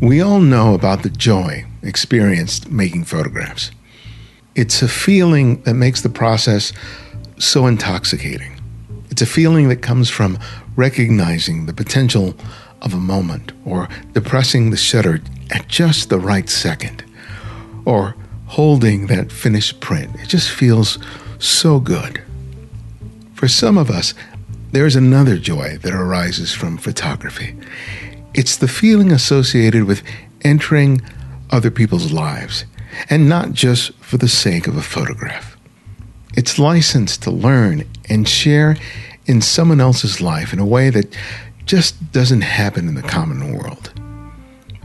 We all know about the joy experienced making photographs. It's a feeling that makes the process so intoxicating. It's a feeling that comes from recognizing the potential of a moment or depressing the shutter at just the right second or holding that finished print. It just feels so good. For some of us, there is another joy that arises from photography. It's the feeling associated with entering other people's lives, and not just for the sake of a photograph. It's licensed to learn and share in someone else's life in a way that just doesn't happen in the common world.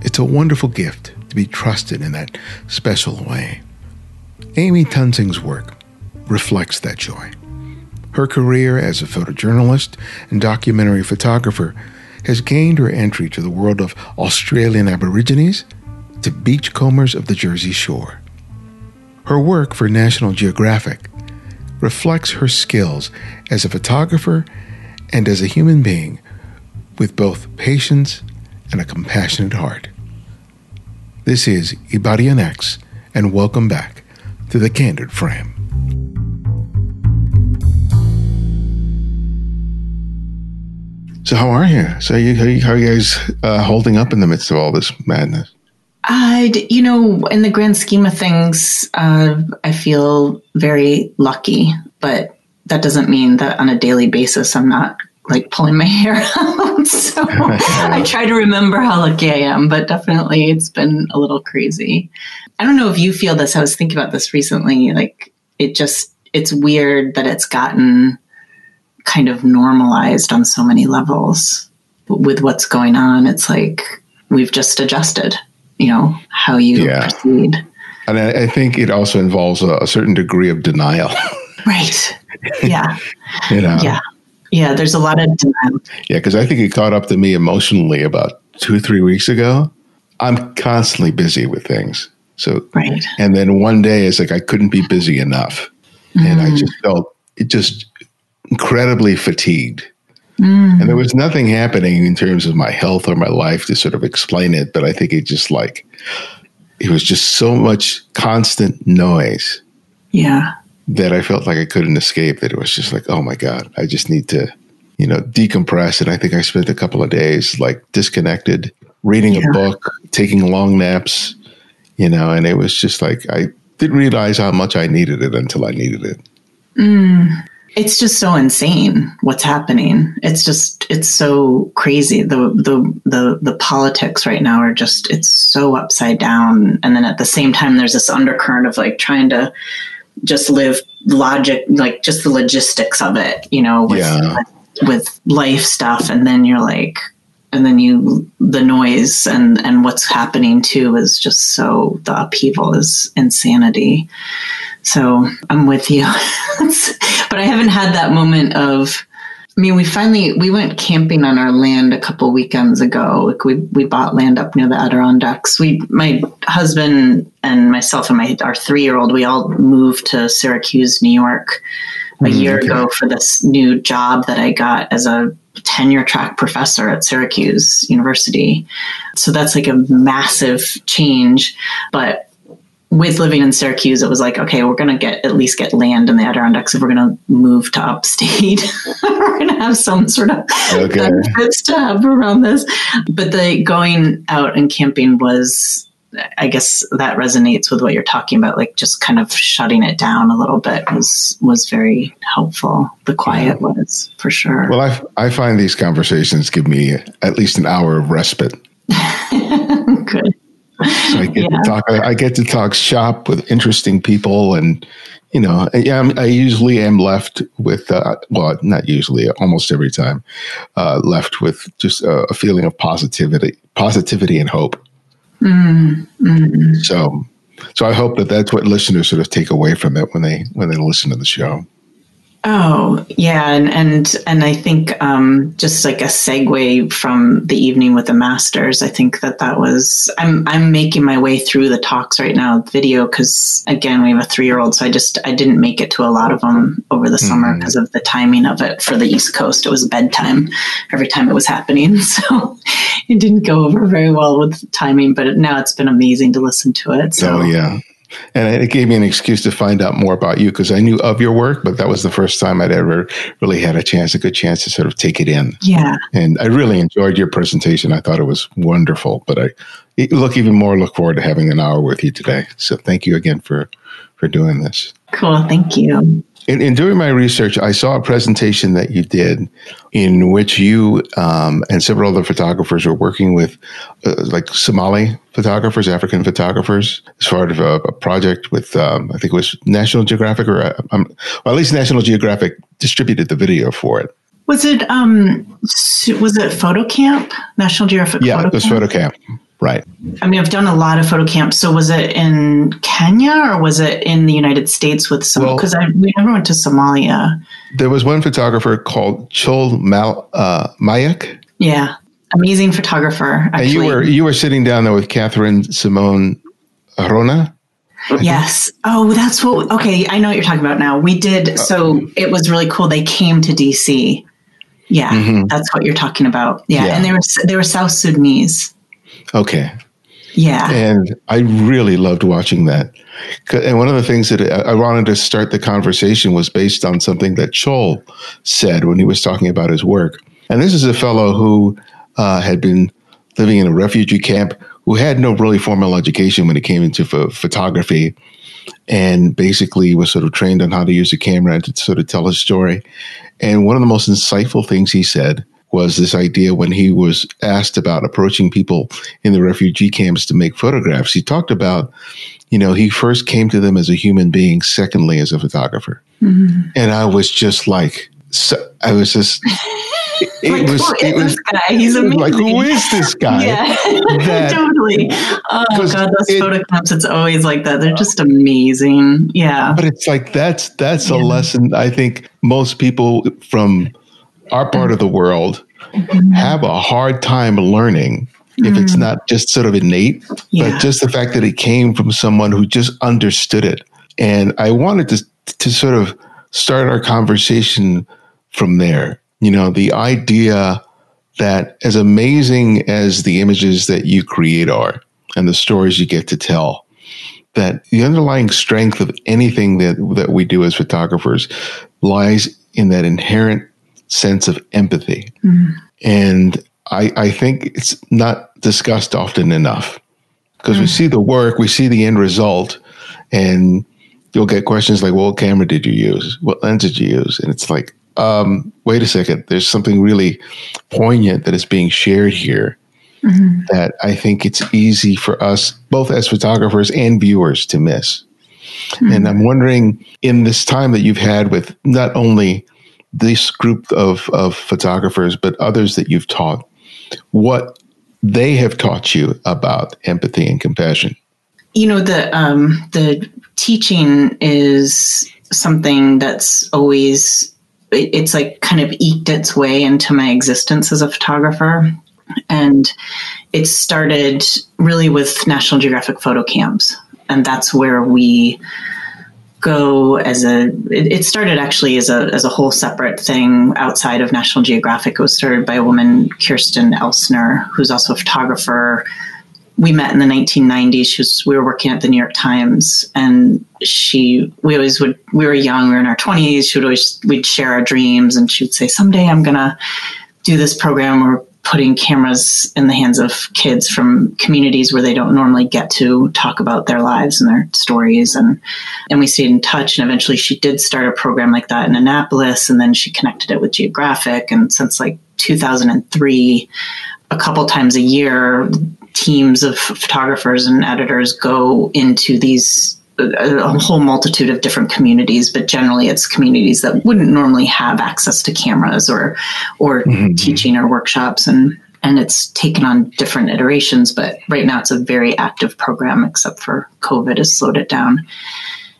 It's a wonderful gift to be trusted in that special way. Amy Toensing's work reflects that joy. Her career as a photojournalist and documentary photographer has gained her entry to the world of Australian Aborigines to beachcombers of the Jersey Shore. Her work for National Geographic reflects her skills as a photographer and as a human being with both patience and a compassionate heart. This is Ibarionex, X, and welcome back to the Candid Frame. So how are you? So you, how, you, how are you guys uh, holding up in the midst of all this madness? Uh, you know, in the grand scheme of things, uh, I feel very lucky, but that doesn't mean that on a daily basis I'm not like pulling my hair out. so I try to remember how lucky I am, but definitely it's been a little crazy. I don't know if you feel this. I was thinking about this recently. Like it just, it's weird that it's gotten kind of normalized on so many levels with what's going on. It's like we've just adjusted, you know, how you yeah. proceed. And I, I, think it also involves a, a certain degree of denial. right. Yeah. you know. Yeah. Yeah. There's a lot of denial. Yeah. Cause I think it caught up to me emotionally about two, three weeks ago. I'm constantly busy with things. So, right. And then one day it's like I couldn't be busy enough. Mm. And I mm. just felt it just incredibly fatigued. Mm. And there was nothing happening in terms of my health or my life to sort of explain it. But I think it just like, it was just so much constant noise. Yeah. That I felt like I couldn't escape. That it was just like, oh my God, I just need to, you know, decompress. And I think I spent a couple of days like disconnected, reading yeah. a book, taking long naps, you know, and it was just like, I didn't realize how much I needed it until I needed it. Mm it's just so insane what's happening. It's just it's so crazy. The the the the politics right now are just it's so upside down. And then at the same time there's this undercurrent of like trying to just live logic like just the logistics of it, you know, with, yeah. with, with life stuff and then you're like and then you the noise and and what's happening too is just so the upheaval is insanity so I'm with you. but I haven't had that moment of, I mean, we finally, we went camping on our land a couple weekends ago. Like we, we bought land up near the Adirondacks. We, my husband and myself and my, our three year old, we all moved to Syracuse, New York a mm, year ago for this new job that I got as a tenure track professor at Syracuse University. So that's like a massive change. But with living in Syracuse, it was like, okay, we're going to get at least get land in the Adirondacks if we're going to move to upstate. we're going to have some sort of okay. benefits to have around this. But the going out and camping was, I guess that resonates with what you're talking about. Like just kind of shutting it down a little bit was was very helpful. The quiet yeah. was for sure. Well, I I find these conversations give me at least an hour of respite. Good. So I get yeah. to talk. I get to talk shop with interesting people, and you know, yeah, I'm, i usually am left with, uh, well, not usually, almost every time, uh, left with just a, a, feeling of positivity, positivity and hope. Mm-hmm. So, so I hope that that's what listeners sort of take away from it when they when they listen to the show. Oh yeah, and and and I think um, just like a segue from the evening with the masters, I think that that was. I'm I'm making my way through the talks right now, video, because again we have a three year old, so I just I didn't make it to a lot of them over the mm-hmm. summer because of the timing of it for the East Coast. It was bedtime every time it was happening, so it didn't go over very well with timing. But now it's been amazing to listen to it. So oh, yeah. And it gave me an excuse to find out more about you because I knew of your work, but that was the first time I'd ever really had a chance, a good chance to sort of take it in. Yeah. And I really enjoyed your presentation. I thought it was wonderful. But I look even more look forward to having an hour with you today. So thank you again for for doing this. Cool. Thank you. In, in, doing my research, I saw a presentation that you did in which you um, and several other photographers were working with uh, like Somali photographers, African photographers, as part of a, a project with, um, I think it was National Geographic, or uh, um, well, at least National Geographic distributed the video for it. Was it um was it Photo Camp? National Geographic? Yeah, Photo it was Camp? Photo Camp. Right. I mean, I've done a lot of photo camps. So was it in Kenya or was it in the United States with some? Because well, we never went to Somalia. There was one photographer called Chol Mal uh, Mayak. Yeah, amazing photographer. Actually. And you were you were sitting down there with Catherine Simone Arona. Yes. Oh, that's what. Okay, I know what you're talking about now. We did. So it was really cool. They came to DC. Yeah, mm-hmm. that's what you're talking about. Yeah. yeah, and they were they were South Sudanese. Okay. Yeah. And I really loved watching that. And one of the things that I wanted to start the conversation was based on something that Chol said when he was talking about his work. And this is a fellow who uh, had been living in a refugee camp who had no really formal education when it came into ph- photography and basically was sort of trained on how to use a camera to sort of tell his story. And one of the most insightful things he said was this idea when he was asked about approaching people in the refugee camps to make photographs. He talked about, you know, he first came to them as a human being, secondly, as a photographer. Mm-hmm. And I was just like, so, I was just. It, like, was. It was. guy? He's amazing. Like, who is this guy? yeah, that, totally. Oh god, those it, photo. It's always like that. They're just amazing. Yeah. But it's like that's that's yeah. a lesson. I think most people from our part of the world. Have a hard time learning if mm-hmm. it's not just sort of innate, yeah. but just the fact that it came from someone who just understood it. And I wanted to to sort of start our conversation from there. You know, the idea that as amazing as the images that you create are and the stories you get to tell, that the underlying strength of anything that that we do as photographers lies in that inherent sense of empathy. Mm. And I, I think it's not discussed often enough because mm. we see the work, we see the end result, and you'll get questions like, well, what camera did you use? What lens did you use? And it's like, um, wait a second, there's something really poignant that is being shared here mm-hmm. that I think it's easy for us, both as photographers and viewers, to miss. Mm-hmm. And I'm wondering, in this time that you've had with not only this group of, of photographers, but others that you've taught, what they have taught you about empathy and compassion? You know, the um, the teaching is something that's always it's like kind of eked its way into my existence as a photographer. And it started really with National Geographic photo camps. And that's where we go as a it, it, started actually as a as a whole separate thing outside of National Geographic. It was started by a woman, Kirsten Elstner, who's also a photographer. We met in the 1990s. She was, we were working at the New York Times, and she we always would we were young, we were in our 20s. She would always we'd share our dreams, and she would say, "Someday I'm gonna do this program or putting cameras in the hands of kids from communities where they don't normally get to talk about their lives and their stories. And and we stayed in touch and eventually she did start a program like that in Annapolis and then she connected it with Geographic. And since like 2003 a couple times a year teams of photographers and editors go into these a whole multitude of different communities, but generally it's communities that wouldn't normally have access to cameras or or mm-hmm. teaching or workshops and and it's taken on different iterations, but right now it's a very active program except for COVID has slowed it down.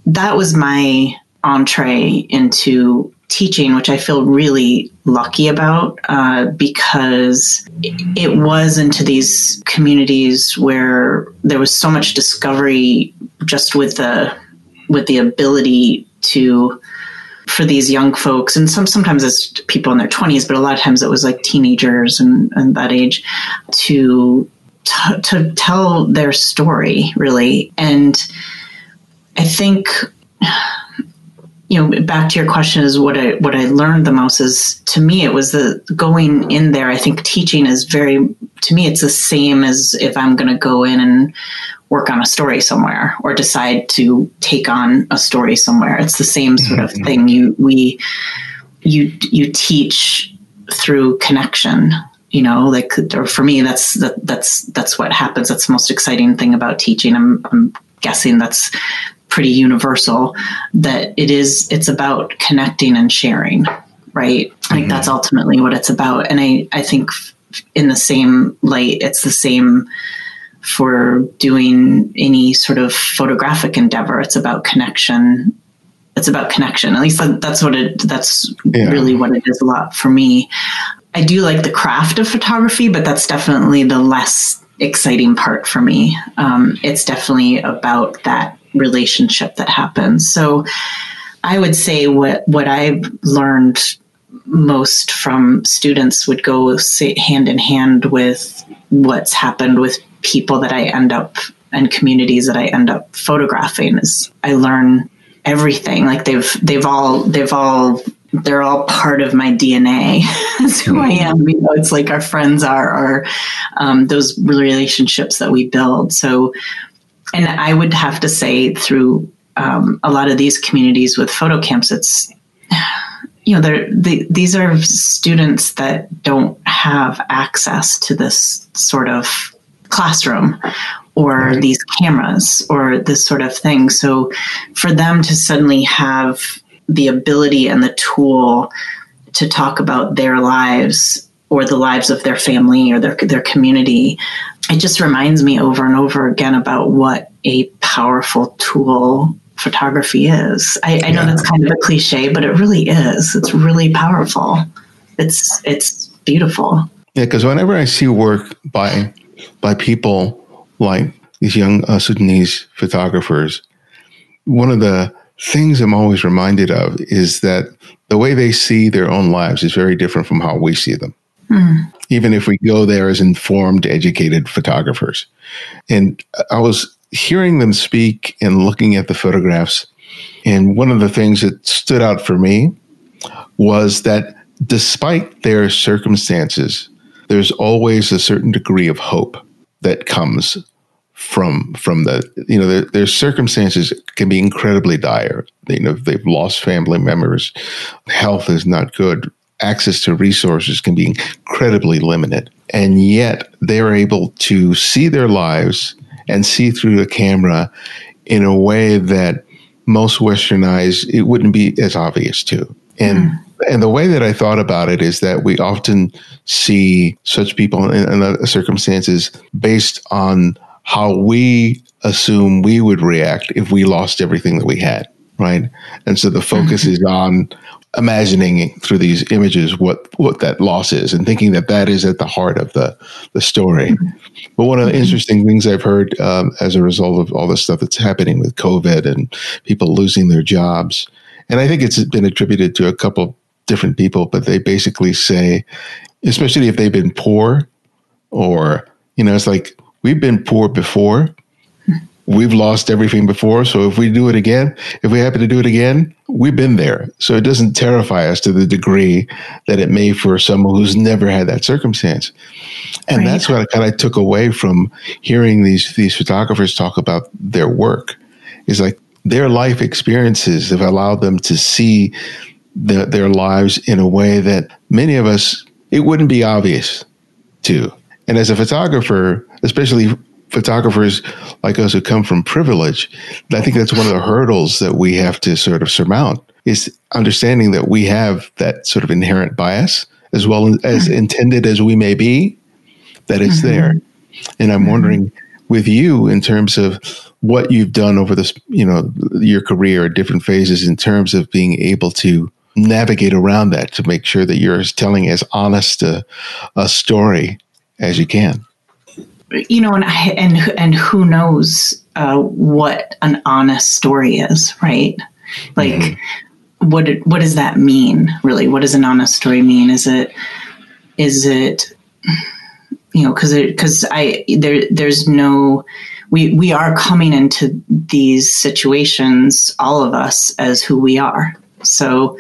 That was my entree into teaching, which I feel really lucky about uh, because it was into these communities where there was so much discovery just with the with the ability to for these young folks and some sometimes it's people in their 20s but a lot of times it was like teenagers and, and that age to t- to tell their story really. And i think you know, back to your question is what I what I learned the most is to me it was the going in there. I think teaching is very to me it's the same as if I'm going to go in and work on a story somewhere or decide to take on a story somewhere. It's the same sort of mm-hmm. thing. You we you you teach through connection you know like or for me that's that, that's that's what happens that's the most exciting thing about teaching i'm, I'm guessing that's pretty universal that it is it's about connecting and sharing right? Like mm-hmm. that's ultimately what it's about. And i i think in the same light it's the same for doing any sort of photographic endeavor. It's about connection. It's about connection. At least that's what it that's yeah. really what it is a lot for me. I do like the craft of photography but that's definitely the less exciting part for me. Um, it's definitely about that relationship that happens. So I would say what what I've learned most from students would go hand in hand with what's happened with people that I end up and communities that I end up photographing is I learn everything like they've they've all they've all they're all part of my DNA. That's who I am. You know, it's like our friends are, are um, those relationships that we build. So and I would have to say through um, a lot of these communities with photo camps, it's you know they're, the, these are students that don't have access to this sort of classroom or right. these cameras or this sort of thing. So for them to suddenly have the ability and the tool to talk about their lives or the lives of their family or their their community it just reminds me over and over again about what a powerful tool photography is. I, I know yeah. that's kind of a cliche, but it really is. It's really powerful. It's it's beautiful. Yeah, because whenever I see work by by people like these young uh, Sudanese photographers, one of the things I'm always reminded of is that the way they see their own lives is very different from how we see them. Mm. Even if we go there as informed, educated photographers. And I was hearing them speak and looking at the photographs. And one of the things that stood out for me was that despite their circumstances, there's always a certain degree of hope that comes from from the you know their, their circumstances can be incredibly dire you know they've lost family members health is not good access to resources can be incredibly limited. And yet they're able to see their lives and see through the camera in a way that most Western eyes, it wouldn't be as obvious to. And mm. and the way that I thought about it is that we often see such people in, in circumstances based on how we assume we would react if we lost everything that we had right? And so the focus mm-hmm. is on imagining through these images what what that loss is and thinking that that is at the heart of the the story. Mm-hmm. But one of the mm-hmm. interesting things I've heard um, as a result of all the stuff that's happening with COVID and people losing their jobs, and I think it's been attributed to a couple different people, but they basically say, especially if they've been poor, or you know, it's like we've been poor before we've lost everything before. So if we do it again, if we happen to do it again, we've been there. So it doesn't terrify us to the degree that it may for someone who's never had that circumstance. And right. that's what I kind of took away from hearing these these photographers talk about their work. Is like their life experiences have allowed them to see the, their lives in a way that many of us it wouldn't be obvious to. And as a photographer, especially photographers like us who come from privilege, I think that's one of the hurdles that we have to sort of surmount is understanding that we have that sort of inherent bias as well as mm-hmm. intended as we may be, that it's mm-hmm. there. And I'm mm-hmm. wondering with you in terms of what you've done over this, you know, your career at different phases in terms of being able to navigate around that to make sure that you're telling as honest a, a story as you can? You know, and I, and and who knows uh, what an honest story is, right? Like, mm-hmm. what what does that mean? Really, what does an honest story mean? Is it is it you know because because I there there's no we we are coming into these situations all of us as who we are so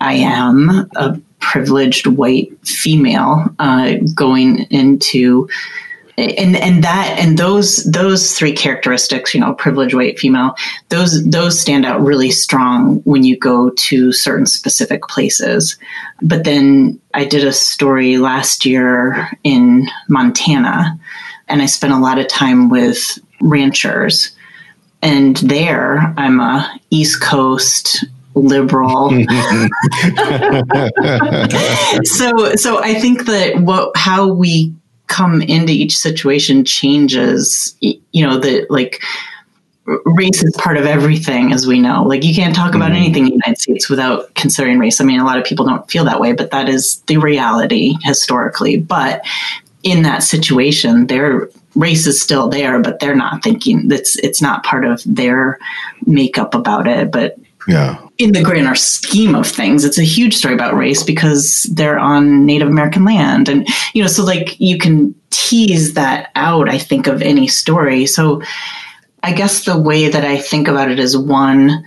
I am a privileged white female uh, going into and and that and those those three characteristics you know privileged white female those those stand out really strong when you go to certain specific places but then i did a story last year in montana and i spent a lot of time with ranchers and there i'm a east coast liberal. so so I think that what how we come into each situation changes you know that like race is part of everything as we know. Like you can't talk about mm-hmm. anything in the united states without considering race. I mean a lot of people don't feel that way but that is the reality historically. But in that situation their race is still there but they're not thinking that's it's not part of their makeup about it. But yeah. In the grander scheme of things, it's a huge story about race because they're on Native American land. And, you know, so like you can tease that out, I think, of any story. So I guess the way that I think about it is one,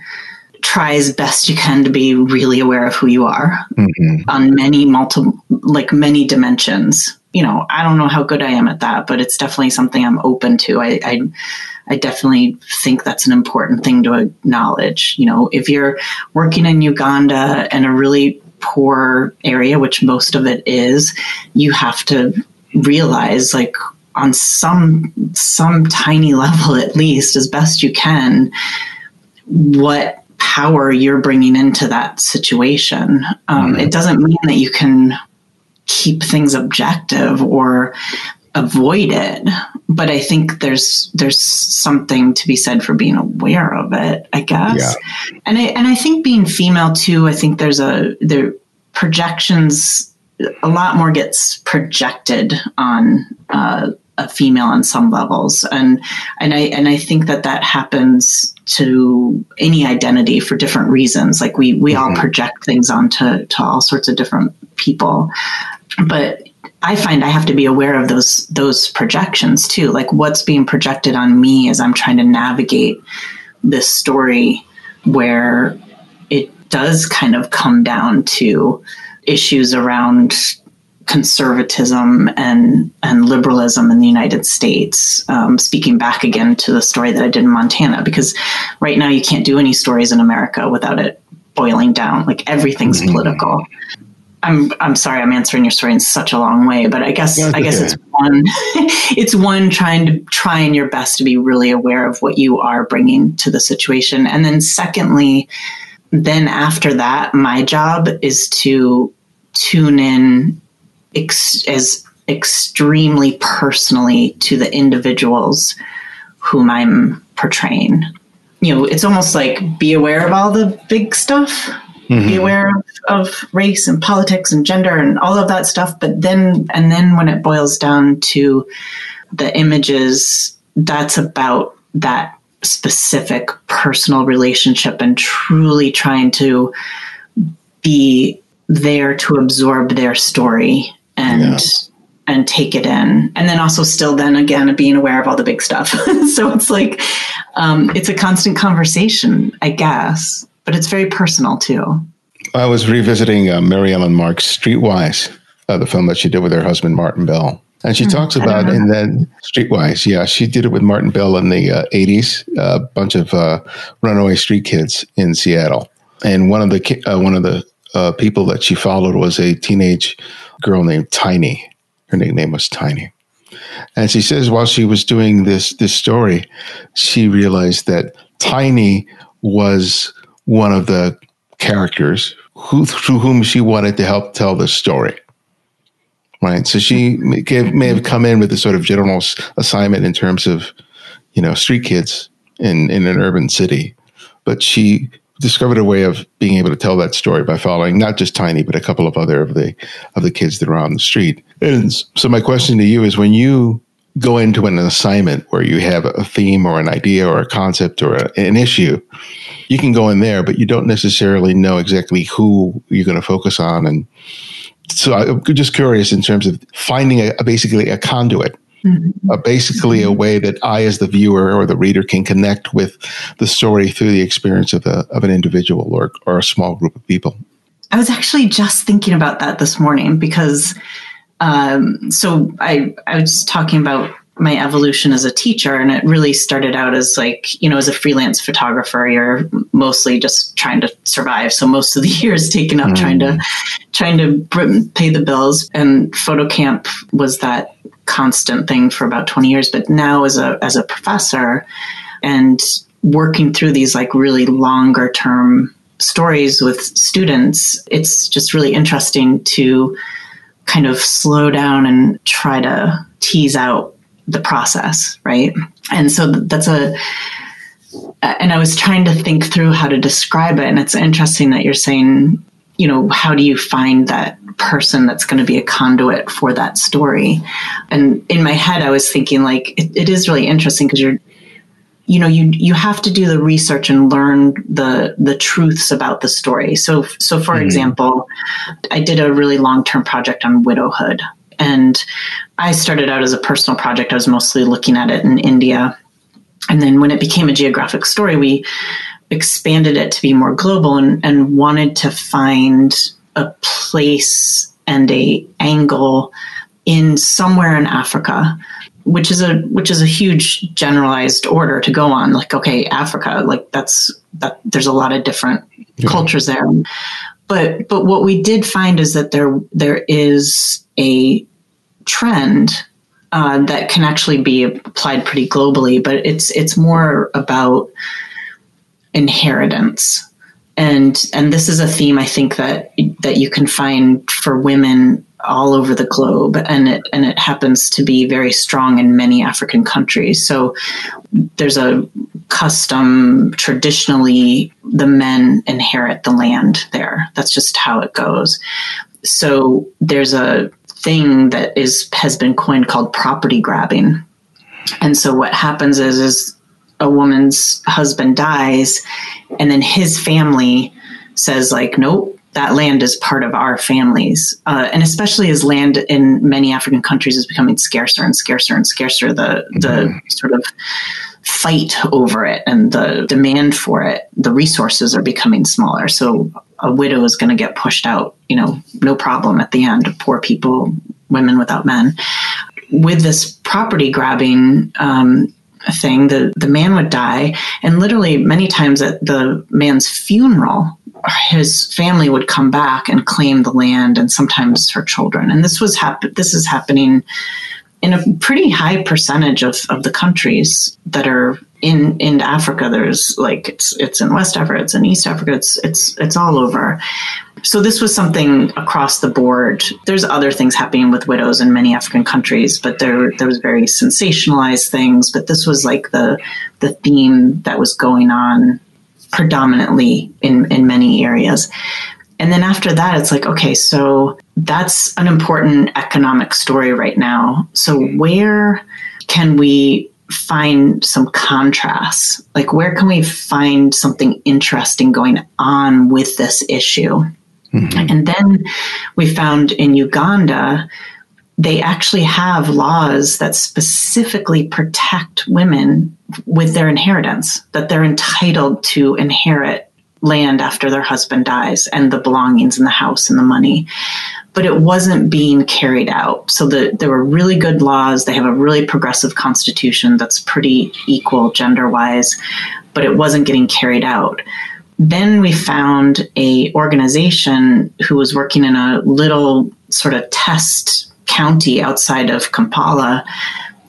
try as best you can to be really aware of who you are mm-hmm. on many multiple like many dimensions you know i don't know how good i am at that but it's definitely something i'm open to i, I I definitely think that's an important thing to acknowledge. You know, if you're working in Uganda in a really poor area, which most of it is, you have to realize like on some some tiny level at least as best you can what power you're bringing into that situation um, mm-hmm. it doesn't mean that you can keep things objective or avoid it. But i think there's there's something to be said for being aware of it i guess. Yeah. and i and i think being female too i think there's a there projections a lot more gets projected on uh, a female on some levels. And and i and i think that that happens to any identity for different reasons. Like we we mm-hmm. all project things onto to all sorts of different people but I find I have to be aware of those those projections too. Like what's being projected on me as I'm trying to navigate this story where it does kind of come down to issues around conservatism and and liberalism in the United States. Um, speaking back again to the story that I did in Montana, because right now you can't do any stories in America without it boiling down. Like everything's mm-hmm. political. I'm I'm sorry I'm answering your story in such a long way, but I guess I guess it's one it's one trying to trying your best to be really aware of what you are bringing to the situation, and then secondly, then after that, my job is to tune in ex- as extremely personally to the individuals whom I'm portraying. You know, it's almost like be aware of all the big stuff, mm-hmm. be aware of, of race and politics and gender and all of that stuff. But then, and then when it boils down to the images, that's about that specific personal relationship and truly trying to be there to absorb their story and yeah. and take it in and then also still then again being aware of all the big stuff so it's like um, it's a constant conversation i guess but it's very personal too. I was revisiting uh, Mary Ellen Mark's Streetwise, uh, the film that she did with her husband Martin Bell. And she mm, talks about in that Streetwise, yeah, she did it with Martin Bell in the uh, 80s, a bunch of uh, runaway street kids in Seattle. And one of the uh, one of the uh, people that she followed was a teenage girl named Tiny. Her nickname was Tiny. And she says while she was doing this this story, she realized that Tiny was one of the characters who, through whom she wanted to help tell the story. Right. So she may, have come in with a sort of general assignment in terms of, you know, street kids in, in an urban city. But she discovered a way of being able to tell that story by following not just Tiny, but a couple of other of the of the kids that are on the street. And so my question to you is when you go into an assignment where you have a theme or an idea or a concept or a, an issue, you can go in there, but you don't necessarily know exactly who you're going to focus on. And so I'm just curious in terms of finding a, a basically a conduit Mm-hmm. Uh, basically, a way that I, as the viewer or the reader, can connect with the story through the experience of, a, of an individual or, or a small group of people. I was actually just thinking about that this morning because, um, so I, I was talking about my evolution as a teacher and it really started out as like you know as a freelance photographer you're mostly just trying to survive. So most of the year is taken up mm. trying to trying to pay the bills. And photo camp was that constant thing for about 20 years. But now as a as a professor and working through these like really longer term stories with students it's just really interesting to kind of slow down and try to tease out the process right and so that's a and i was trying to think through how to describe it and it's interesting that you're saying you know how do you find that person that's going to be a conduit for that story. And in my head, I was thinking like it, it is really interesting because you're you know you you have to do the research and learn the the truths about the story. So so for mm-hmm. example i did a really long term project on widowhood and i started out as a personal project. I was mostly looking at it in india. And then when it became a geographic story we expanded it to be more global and, and wanted to find a place and a angle in somewhere in Africa, which is a which is a huge generalized order to go on. Like, okay, Africa, like that's that there's a lot of different yeah. cultures there. But but what we did find is that there there is a trend uh, that can actually be applied pretty globally, but it's it's more about inheritance and and this is a theme I think that that you can find for women all over the globe, and it and it happens to be very strong in many African countries. So there's a custom traditionally the men inherit the land there. That's just how it goes. So there's a thing that is has been coined called property grabbing. And so what happens is is a woman's husband dies and then his family says like nope that land is part of our families uh, and especially as land in many african countries is becoming scarcer and scarcer and scarcer the the mm-hmm. sort of fight over it and the demand for it the resources are becoming smaller so a widow is going to get pushed out you know no problem at the end poor people women without men with this property grabbing um, thing, the, the man would die. And literally, many times at the man's funeral, his family would come back and claim the land and sometimes her children. And this was hap- this is happening in a pretty high percentage of, of the countries that are in in Africa. There's like it's it's in West Africa, it's in East Africa, it's it's it's all over. So this was something across the board. There's other things happening with widows in many African countries, but there there was very sensationalized things. But this was like the the theme that was going on predominantly in in many areas. And then after that, it's like, okay, so that's an important economic story right now. So where can we find some contrasts? Like, where can we find something interesting going on with this issue? Mm-hmm. And then we found in Uganda, they actually have laws that specifically protect women with their inheritance, that they're entitled to inherit land after their husband dies and the belongings in the house and the money. But it wasn't being carried out. So the, there were really good laws. They have a really progressive constitution that's pretty equal gender wise, but it wasn't getting carried out then we found a organization who was working in a little sort of test county outside of Kampala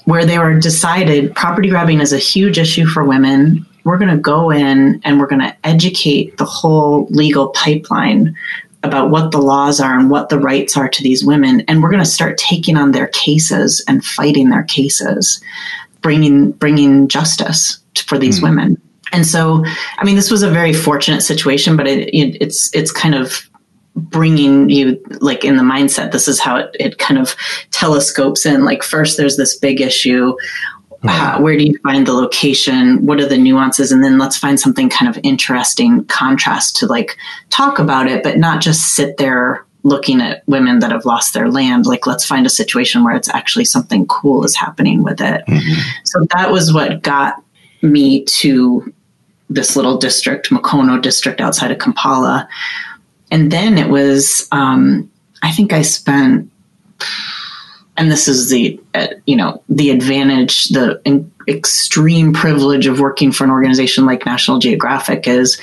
where they were decided property grabbing is a huge issue for women. We're going to go in and we're going to educate the whole legal pipeline about what the laws are and what the rights are to these women. And we're going to start taking on their cases and fighting their cases, bringing, bringing justice for these mm. women And so, I mean, this was a very fortunate situation, but it, it, it's it's kind of bringing you like in the mindset. This is how it, it kind of telescopes in. Like first, there's this big issue. Uh, where do you find the location? What are the nuances? And then let's find something kind of interesting contrast to like talk about it, but not just sit there looking at women that have lost their land. Like, let's find a situation where it's actually something cool is happening with it. Mm-hmm. So that was what got me to this little district, Mukono district outside of Kampala. And then it was, um, I think I spent, and this is the, uh, you know, the advantage, the in, extreme privilege of working for an organization like National Geographic is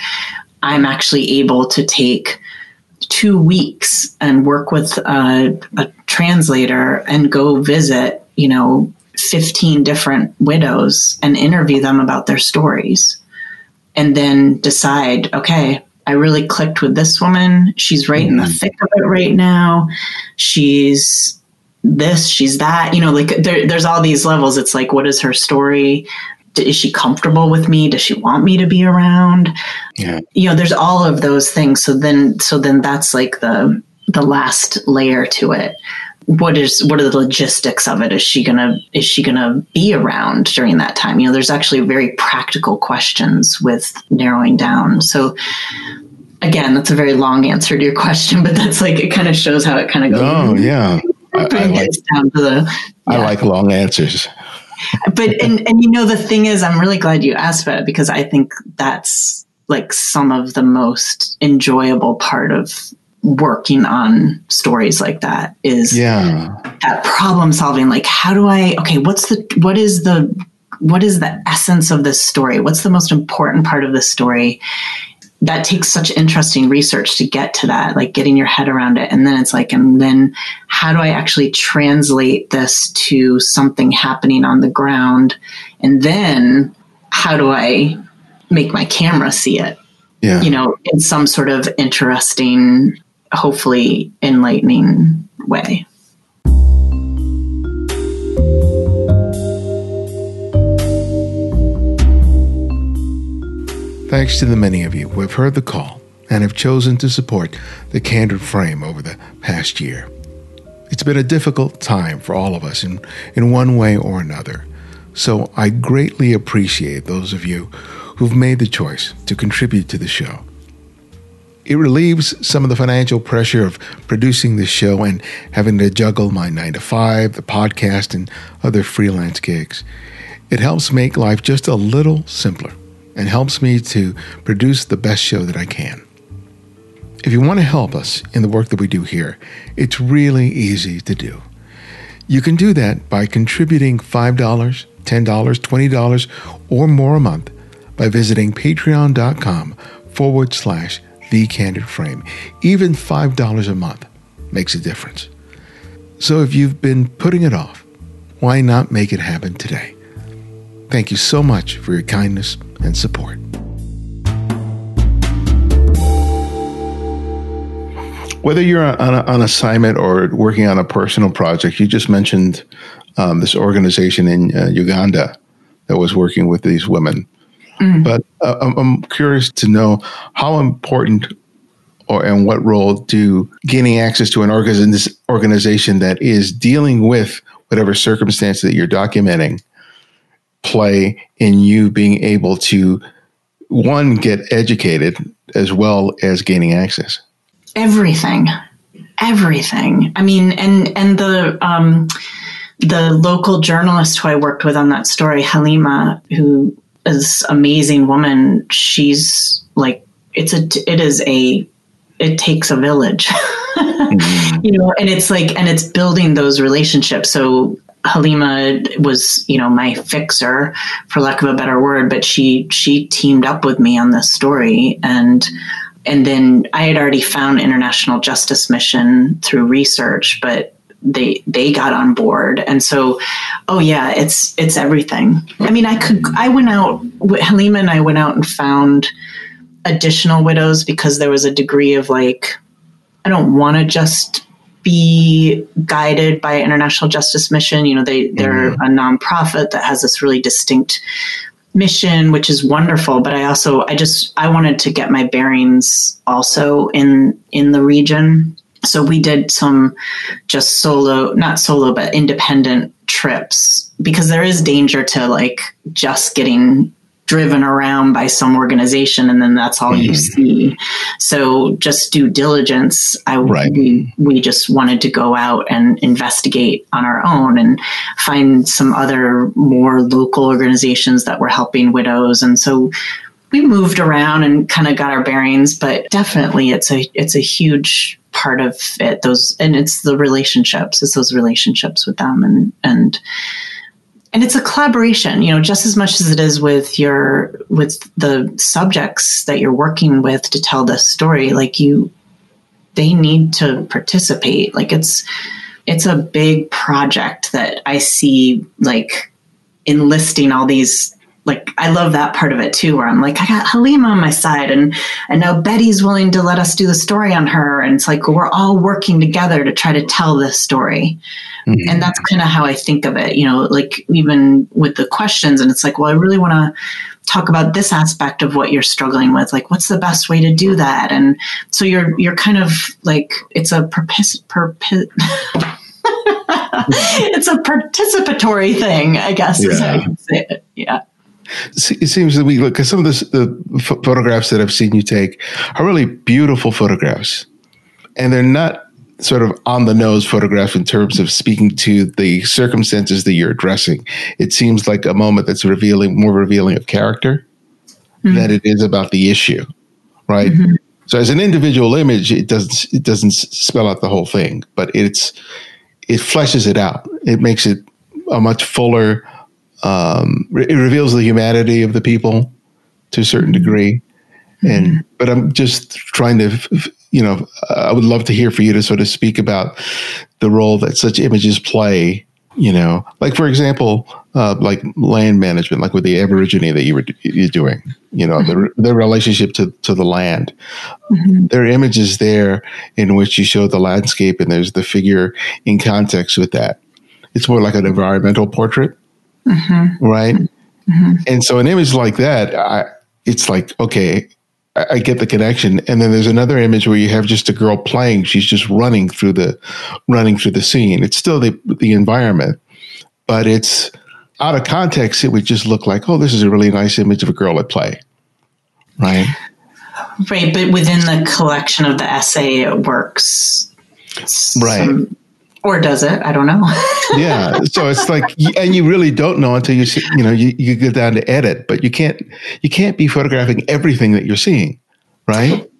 I'm actually able to take two weeks and work with a, a translator and go visit, you know, 15 different widows and interview them about their stories and then decide, okay, I really clicked with this woman. She's right in the mm-hmm. thick of it right now. She's this, she's that. You know, like there, there's all these levels. It's like, what is her story? Is she comfortable with me? Does she want me to be around? Yeah. You know, there's all of those things. So then, so then that's like the the last layer to it what is what are the logistics of it is she gonna is she gonna be around during that time you know there's actually very practical questions with narrowing down so again that's a very long answer to your question but that's like it kind of shows how it kind of goes. Oh yeah. I, I like, down to the yeah. i like long answers. But and and you know the thing is i'm really glad you asked about it because i think that's like some of the most enjoyable part of working on stories like that is yeah. that problem solving. Like how do i okay what's the what is the what is the essence of this story? What's the most important part of this story that takes such interesting research to get to that like getting your head around it and then it's like and then how do i actually translate this to something happening on the ground and then how do i make my camera see it yeah. you know in some sort of interesting hopefully enlightening way. Thanks to the many of you who have heard the call and have chosen to support the Candid Frame over the past year. It's been a difficult time for all of us in, in one way or another, so I greatly appreciate those of you who've made the choice to contribute to the show. It relieves some of the financial pressure of producing this show and having to juggle my 9 to 5, the podcast, and other freelance gigs. It helps make life just a little simpler and helps me to produce the best show that I can. If you want to help us in the work that we do here, it's really easy to do. You can do that by contributing $5, $10, $20, or more a month by visiting patreon.com forward slash the Candid Frame. Even $5 a month makes a difference. So if you've been putting it off, why not make it happen today? Thank you so much for your kindness and support. Whether you're on, a, on assignment or working on a personal project, you just mentioned um, this organization in uh, Uganda that was working with these women. Mm. But uh, I'm curious to know how important or and what role do gaining access to an organization that is dealing with whatever circumstance that you're documenting play in you being able to one get educated as well as gaining access everything everything i mean and and the um the local journalist who i worked with on that story halima who is amazing woman. She's like, it's a, it is a, it takes a village, mm-hmm. you know, and it's like, and it's building those relationships. So Halima was, you know, my fixer, for lack of a better word, but she she teamed up with me on this story, and and then I had already found International Justice Mission through research, but they they got on board. And so oh yeah it's it's everything. I mean i could i went out halima and i went out and found additional widows because there was a degree of like i don't want to just be guided by international justice mission you know they they're mm-hmm. a nonprofit that has this really distinct mission, which is wonderful. But I also, I just, I wanted to get my bearings also in in the region. So we did some just solo, not solo, but independent trips because there is danger to like just getting driven around by some organization and then that's all mm-hmm. you see. So just due diligence, I right. we, we just wanted to go out and investigate on our own and find some other more local organizations that were helping widows. And so we moved around and kind of got our bearings, but definitely it's a it's a huge part of it. Those and it's the relationships, it's those relationships with them and and and it's a collaboration you know just as much as it is with your with the subjects that you're working with to tell this story like you they need to participate. Like it's it's a big project that i see like enlisting all these like I love that part of it too, where I'm like, I got Halima on my side, and and now Betty's willing to let us do the story on her, and it's like we're all working together to try to tell this story, mm-hmm. and that's kind of how I think of it. You know, like even with the questions, and it's like, well, I really want to talk about this aspect of what you're struggling with like what's the best way to do that and so you're you're kind of like it's a purpose purpose it's a participatory thing i guess yeah. is how you can say it yeah it seems to me look because some of the, the photographs that I've seen you take are really beautiful photographs, and they're not sort of on the nose photographs in terms of speaking to the circumstances that you're addressing. It seems like a moment that's revealing more revealing of character mm-hmm. than it is about the issue, right? Mm-hmm. So as an individual image, it doesn't it doesn't spell out the whole thing, but it's it fleshes it out. It makes it a much fuller um, it reveals the humanity of the people to a certain degree. And mm-hmm. but I'm just trying to, you know, I would love to hear for you to sort of speak about the role that such images play. You know, like for example, uh, like land management, like with the Aborigine that you were you're doing. You know, mm-hmm. the the relationship to to the land. Mm-hmm. There are images there in which you show the landscape, and there's the figure in context with that. It's more like an environmental portrait mm-hmm. right? Mm-hmm. And so an image like that, I, it's like okay, I, I, get the connection. And then there's another image where you have just a girl playing; she's just running through the running through the scene. It's still the the environment, but it's out of context. It would just look like, oh, this is a really nice image of a girl at play, right? Right, but within the collection of the essay, it works. Right. Some, or does it? I don't know. yeah. So it's like, and you really don't know until you see, you know, you, you go down to edit, but you can't, you can't be photographing everything that you're seeing, right?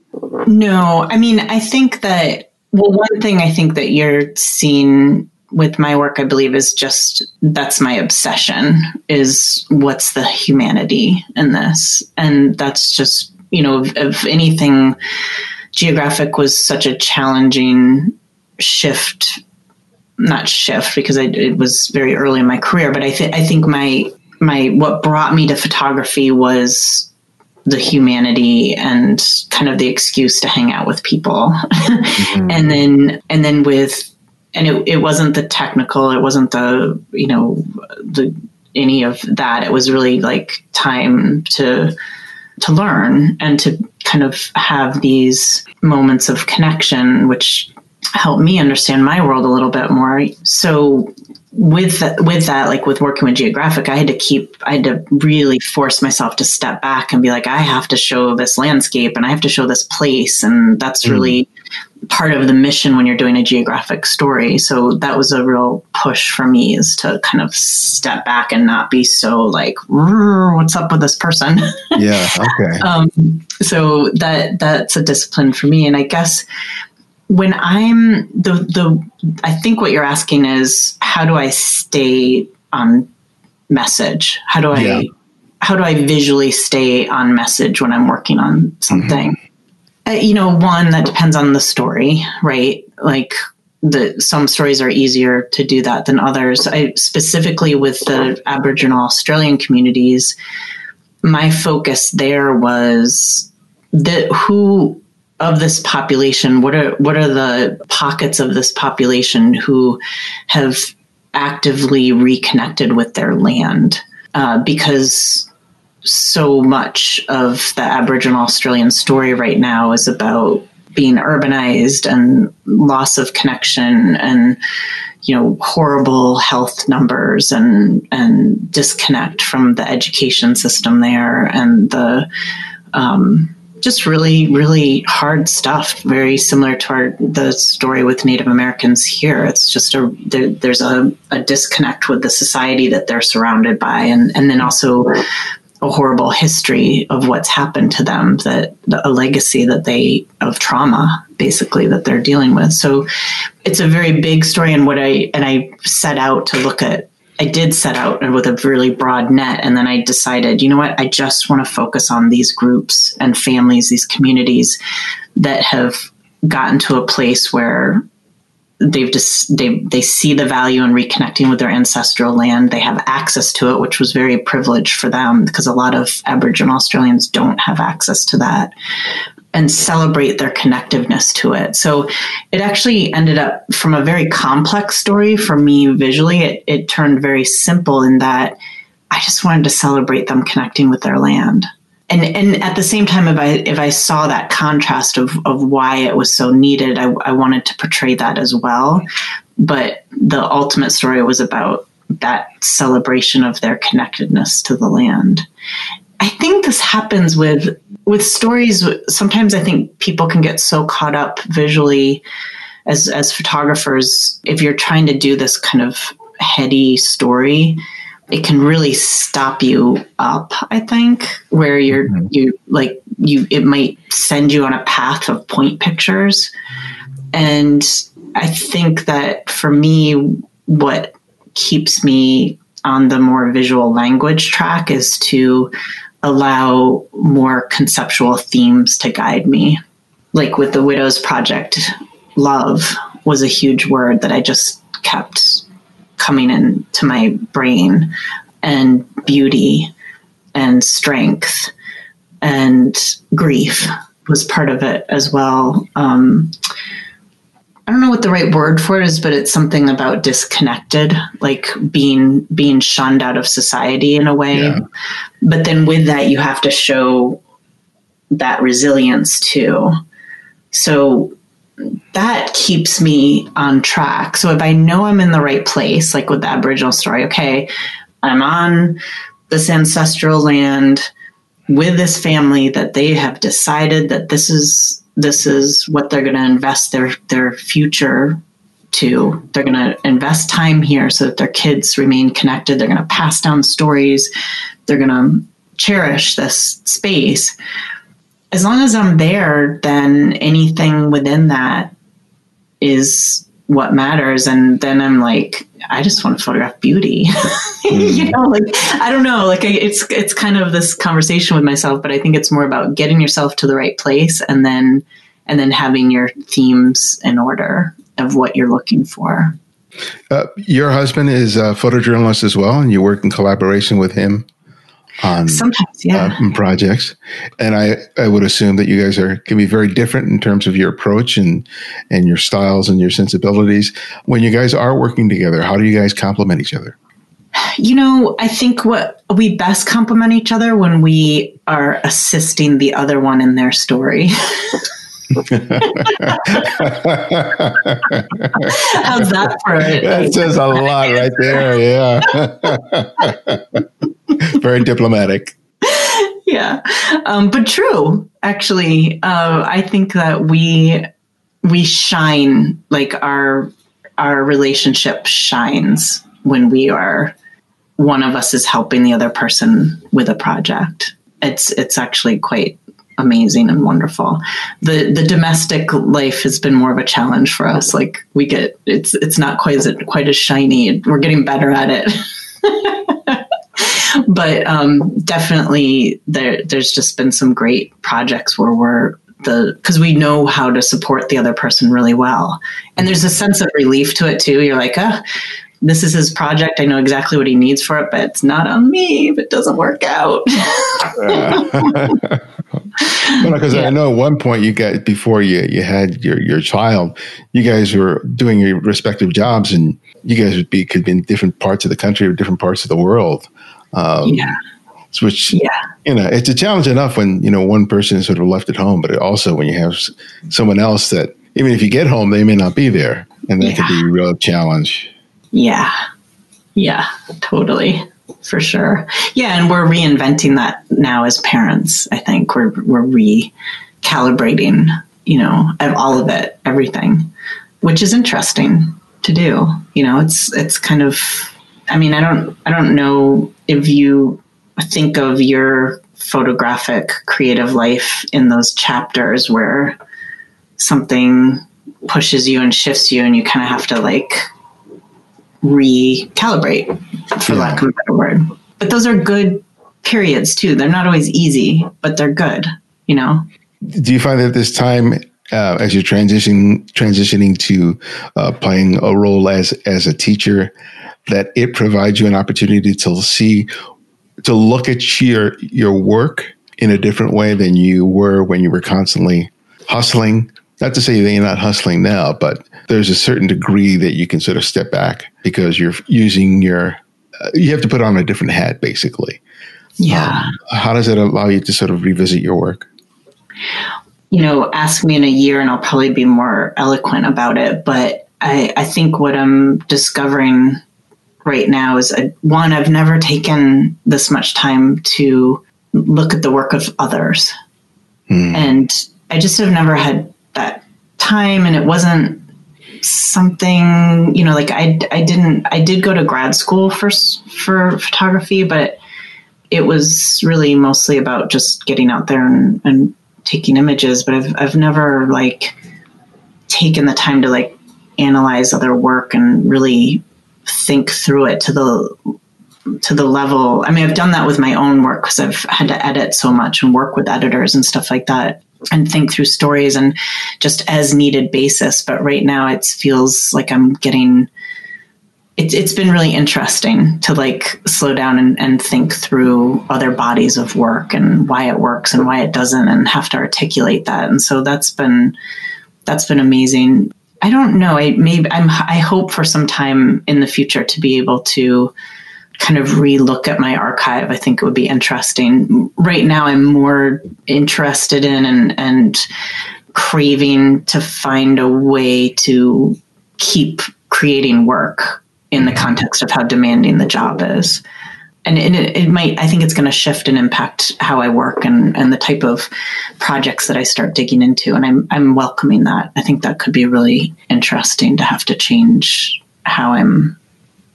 No, I mean, I think that, well, one thing I think that you're seeing with my work, I believe, is just that's my obsession is what's the humanity in this. And that's just, you know, if, if anything, geographic was such a challenging shift not shift because I, it was very early in my career, but I think I think my my what brought me to photography was the humanity and kind of the excuse to hang out with people, mm-hmm. and then and then with and it, it wasn't the technical, it wasn't the you know the any of that. It was really like time to to learn and to kind of have these moments of connection, which help me understand my world a little bit more. So with with that, like with working with geographic, I had to keep, I had to really force myself to step back and be like, I have to show this landscape and I have to show this place, and that's mm. really part of the mission when you're doing a geographic story. So that was a real push for me is to kind of step back and not be so like, what's up with this person? Yeah. Okay. um, so that that's a discipline for me, and I guess when I'm the the I think what you're asking is how do I stay on message? How do I yeah. how do I visually stay on message when I'm working on something? Mm-hmm. Uh, you know, one that depends on the story, right? Like the some stories are easier to do that than others. I specifically with the Aboriginal Australian communities, my focus there was that who of this population, what are what are the pockets of this population who have actively reconnected with their land? Uh, because so much of the Aboriginal Australian story right now is about being urbanized and loss of connection and you know horrible health numbers and and disconnect from the education system there and the um, just really really hard stuff very similar to our the story with native americans here. It's just a there, there's a, a disconnect with the society that they're surrounded by and and then also a horrible history of what's happened to them that a legacy that they of trauma basically that they're dealing with. So it's a very big story and what i and i set out to look at i did set out with a really broad net and then i decided you know what i just want to focus on these groups and families these communities that have gotten to a place where they've just they they see the value in reconnecting with their ancestral land. They have access to it, which was very privileged for them because a lot of Aboriginal Australians don't have access to that. And celebrate their connectiveness to it. So it actually ended up from a very complex story for me visually. It, it turned very simple in that I just wanted to celebrate them connecting with their land and and at the same time if i if i saw that contrast of of why it was so needed i, I wanted to portray that as well but the ultimate story was about that celebration of their connectedness to the land i think this happens with with stories sometimes i think people can get so caught up visually as as photographers if you're trying to do this kind of heady story it can really stop you up i think where you're mm-hmm. you like you it might send you on a path of point pictures and i think that for me what keeps me on the more visual language track is to allow more conceptual themes to guide me like with the widows project love was a huge word that i just kept coming into my brain and beauty and strength and grief was part of it as well. Um, I don't know what the right word for it is, but it's something about disconnected, like being being shunned out of society in a way. Yeah. But then with that, you have to show that resilience too. So that keeps me on track. So if I know I'm in the right place, like with the Aboriginal story, okay, I'm on this ancestral land with this family that they have decided that this is this is what they're going to invest their their future to. They're going to invest time here so that their kids remain connected. They're going to pass down stories. They're going to cherish this space as long as I'm there, then anything within that is what matters. And then I'm like, I just want to photograph beauty. mm. you know, like I don't know, like I, it's it's kind of this conversation with myself, but I think it's more about getting yourself to the right place and then and then having your themes in order of what you're looking for. Uh, your husband is a photojournalist as well, and you work in collaboration with him on sometimes yeah. uh, projects. And i i would assume that you guys are can be very different in terms of your approach and and your styles and your sensibilities. When you guys are working together how do you guys complement each other? You know i think what we best complement each other when we are assisting the other one in their story How's that for it? That says a lot right there. Yeah. Very diplomatic. Yeah. Um, but true, actually. Uh, I think that we we shine like our our relationship shines when we are one of us is helping the other person with a project. It's it's actually quite amazing and wonderful. The the domestic life has been more of a challenge for us. Like we get it's it's not quite as quite as shiny. We're getting better at it. but um, definitely there there's just been some great projects where we're the because we know how to support the other person really well and there's a sense of relief to it too you're like ah this is his project. I know exactly what he needs for it, but it's not on me if it doesn't work out. because yeah. I know at one point you got before you you had your your child, you guys were doing your respective jobs, and you guys would be could be in different parts of the country or different parts of the world. Um, yeah. which Yeah. you know it's a challenge enough when you know one person is sort of left at home, but also when you have someone else that even if you get home, they may not be there, and that could be a real challenge. Yeah. Yeah, totally. For sure. Yeah, and we're reinventing that now as parents. I think we're we're recalibrating, you know, all of it, everything, which is interesting to do. You know, it's it's kind of I mean, I don't I don't know if you think of your photographic creative life in those chapters where something pushes you and shifts you and you kind of have to like recalibrate for Yeah. lack of a better word but those are good periods too they're not always easy but they're good you know Do you find that this time, uh, as you're transitioning transitioning to uh, playing a role as as a teacher, that it provides you an opportunity to see, to look at your your work in a different way than you were when you were constantly hustling? Not to say that you're not hustling now, but there's a certain degree that you can sort of step back because you're using your, uh, you have to put on a different hat, basically. yeah How does it allow you to sort of revisit your work? you know, ask me in a year and I'll probably be more eloquent about it. But I, I think what I'm discovering right now is uh one, I've never taken this much time to look at the work of others. And I just have never had that time. And it wasn't something, you know, like I, I didn't, I did go to grad school for, for photography, but it was really mostly about just getting out there and, and taking images, but I've I've never like taken the time to like analyze other work and really think through it to the to the level. I mean, I've done that with my own work because I've had to edit so much and work with editors and stuff like that and think through stories and just as needed basis. But right now it feels like I'm getting it's it's been really interesting to like slow down and, and think through other bodies of work and why it works and why it doesn't and have to articulate that. And so that's been that's been amazing. I don't know. I maybe I'm I hope for some time in the future to be able to kind of relook at my archive. I think it would be interesting. Right now I'm more interested in and and craving to find a way to keep creating work in the context of how demanding the job is. And it, it might, I think it's going to shift and impact how I work and, and the type of projects that I start digging into. And I'm, I'm welcoming that. I think that could be really interesting to have to change how I'm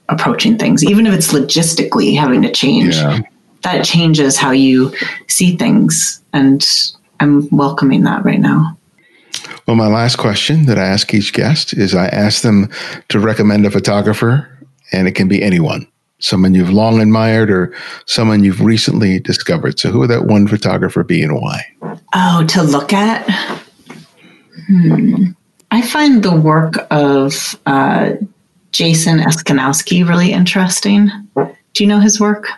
approaching things, even if it's logistically having to change. Yeah. That changes how you see things. And I'm welcoming that right now. Well, my last question that I ask each guest is I ask them to recommend a photographer, and it can be anyone, someone you've long admired or someone you've recently discovered. So, who would that one photographer be and why? Oh, to look at? Hmm. I find the work of uh, Jason Eskenazi really interesting. Do you know his work?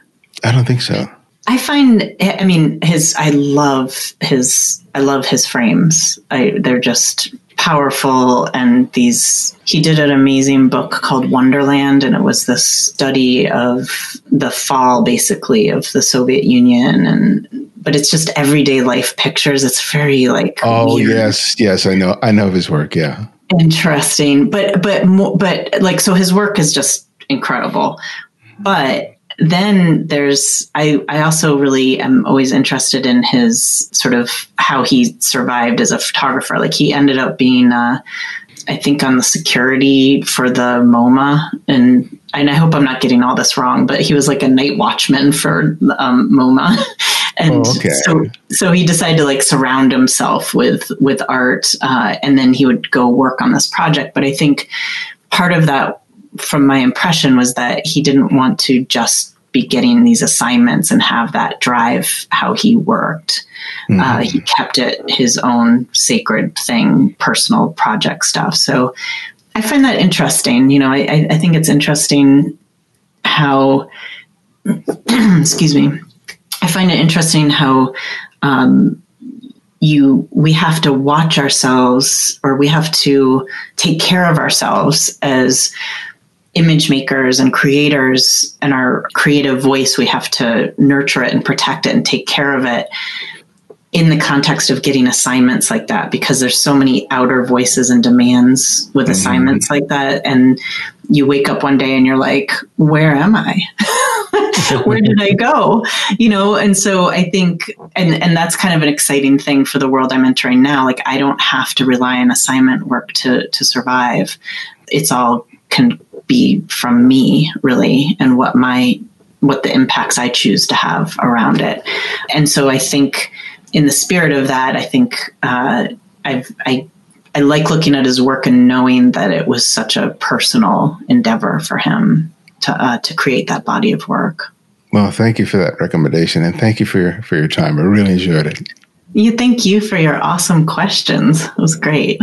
I don't think so. I find, I mean, his, I love his, I love his frames. I, they're just powerful. And these, he did an amazing book called Wonderland, and it was this study of the fall, basically, of the Soviet Union. And, but it's just everyday life pictures. It's very like, Oh, weird yes, yes, I know. I know his work. Yeah. Interesting. But but but like so his work is just incredible. But then there's I, I also really am always interested in his sort of how he survived as a photographer. Like he ended up being uh, i think on the security for the moma. And and i hope i'm not getting all this wrong but he was like a night watchman for um, moma and Oh, okay. so so he decided to like surround himself with with art uh, and then he would go work on this project. But i think part of that from my impression was that he didn't want to just be getting these assignments and have that drive how he worked. Uh, he kept it his own sacred thing personal project stuff. So i find that interesting. You know I- I think it's interesting how excuse me I find it interesting how um, you we have to watch ourselves or we have to take care of ourselves as image makers and creators and our creative voice, we have to nurture it and protect it and take care of it in the context of getting assignments like that because there's so many outer voices and demands with mm-hmm. assignments like that and you wake up one day and you're like where am i? Where did i go? You know and so i think and and that's kind of an exciting thing for the world i'm entering now. Like i don't have to rely on assignment work to to survive. It's all can be from me really and what my what the impacts i choose to have around it. And so i think in the spirit of that, I think uh, I've, I I like looking at his work and knowing that it was such a personal endeavor for him to uh, to create that body of work. Well, thank you for that recommendation, and thank you for your for your time. I really enjoyed it. You thank you for your awesome questions. It was great.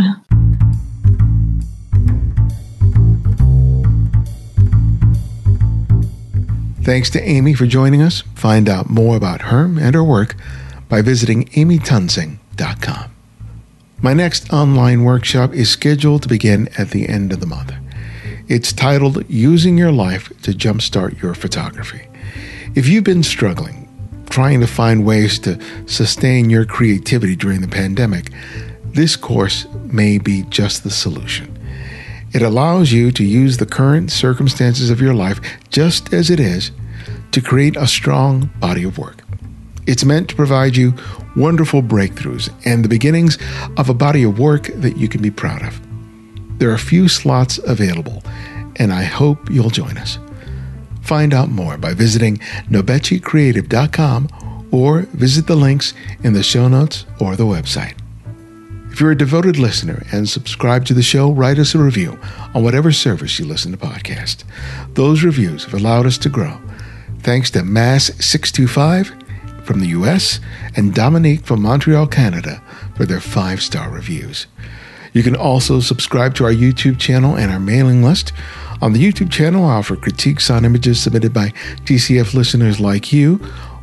Thanks to Amy for joining us. Find out more about her and her work by visiting amytoensing.com. My next online workshop is scheduled to begin at the end of the month. It's titled Using Your Life to Jumpstart Your Photography. If you've been struggling, trying to find ways to sustain your creativity during the pandemic, this course may be just the solution. It allows you to use the current circumstances of your life just as it is to create a strong body of work. It's meant to provide you wonderful breakthroughs and the beginnings of a body of work that you can be proud of. There are a few slots available, and I hope you'll join us. Find out more by visiting nobechicreative.com or visit the links in the show notes or the website. If you're a devoted listener and subscribe to the show, write us a review on whatever service you listen to podcast. Those reviews have allowed us to grow. Thanks to Mass625 from the US and Dominique from Montreal, Canada for their five star reviews. You can also subscribe to our YouTube channel and our mailing list. On the YouTube channel, I offer critiques on images submitted by TCF listeners like you,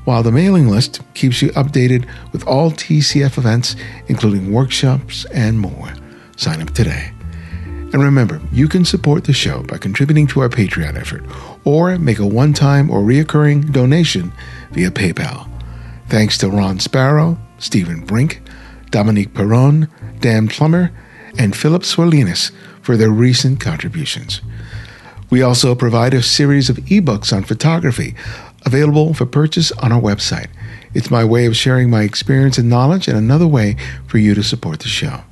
while the mailing list keeps you updated with all TCF events, including workshops and more. Sign up today. And remember, you can support the show by contributing to our Patreon effort or make a one time or recurring donation via PayPal. Thanks to Ron Sparrow, Stephen Brink, Dominique Perron, Dan Plummer, and Philip Swalinas for their recent contributions. We also provide a series of ebooks on photography available for purchase on our website. It's my way of sharing my experience and knowledge and another way for you to support the show.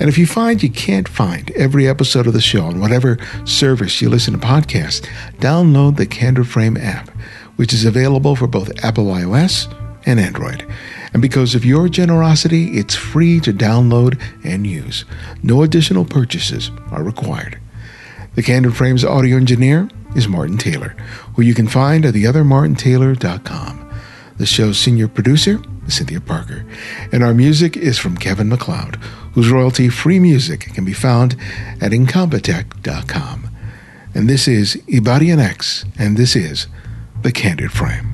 And if you find you can't find every episode of the show on whatever service you listen to podcasts, download the Candid Frame app, which is available for both Apple iOS and Android. And because of your generosity, it's free to download and use. No additional purchases are required. The Candid Frames audio engineer is Martin Taylor, who you can find at theothermartintaylor.com. The show's senior producer is Cynthia Parker, and our music is from Kevin MacLeod, whose royalty free music can be found at incompetech.com. And this is Ibarionex, and this is The Candid Frame.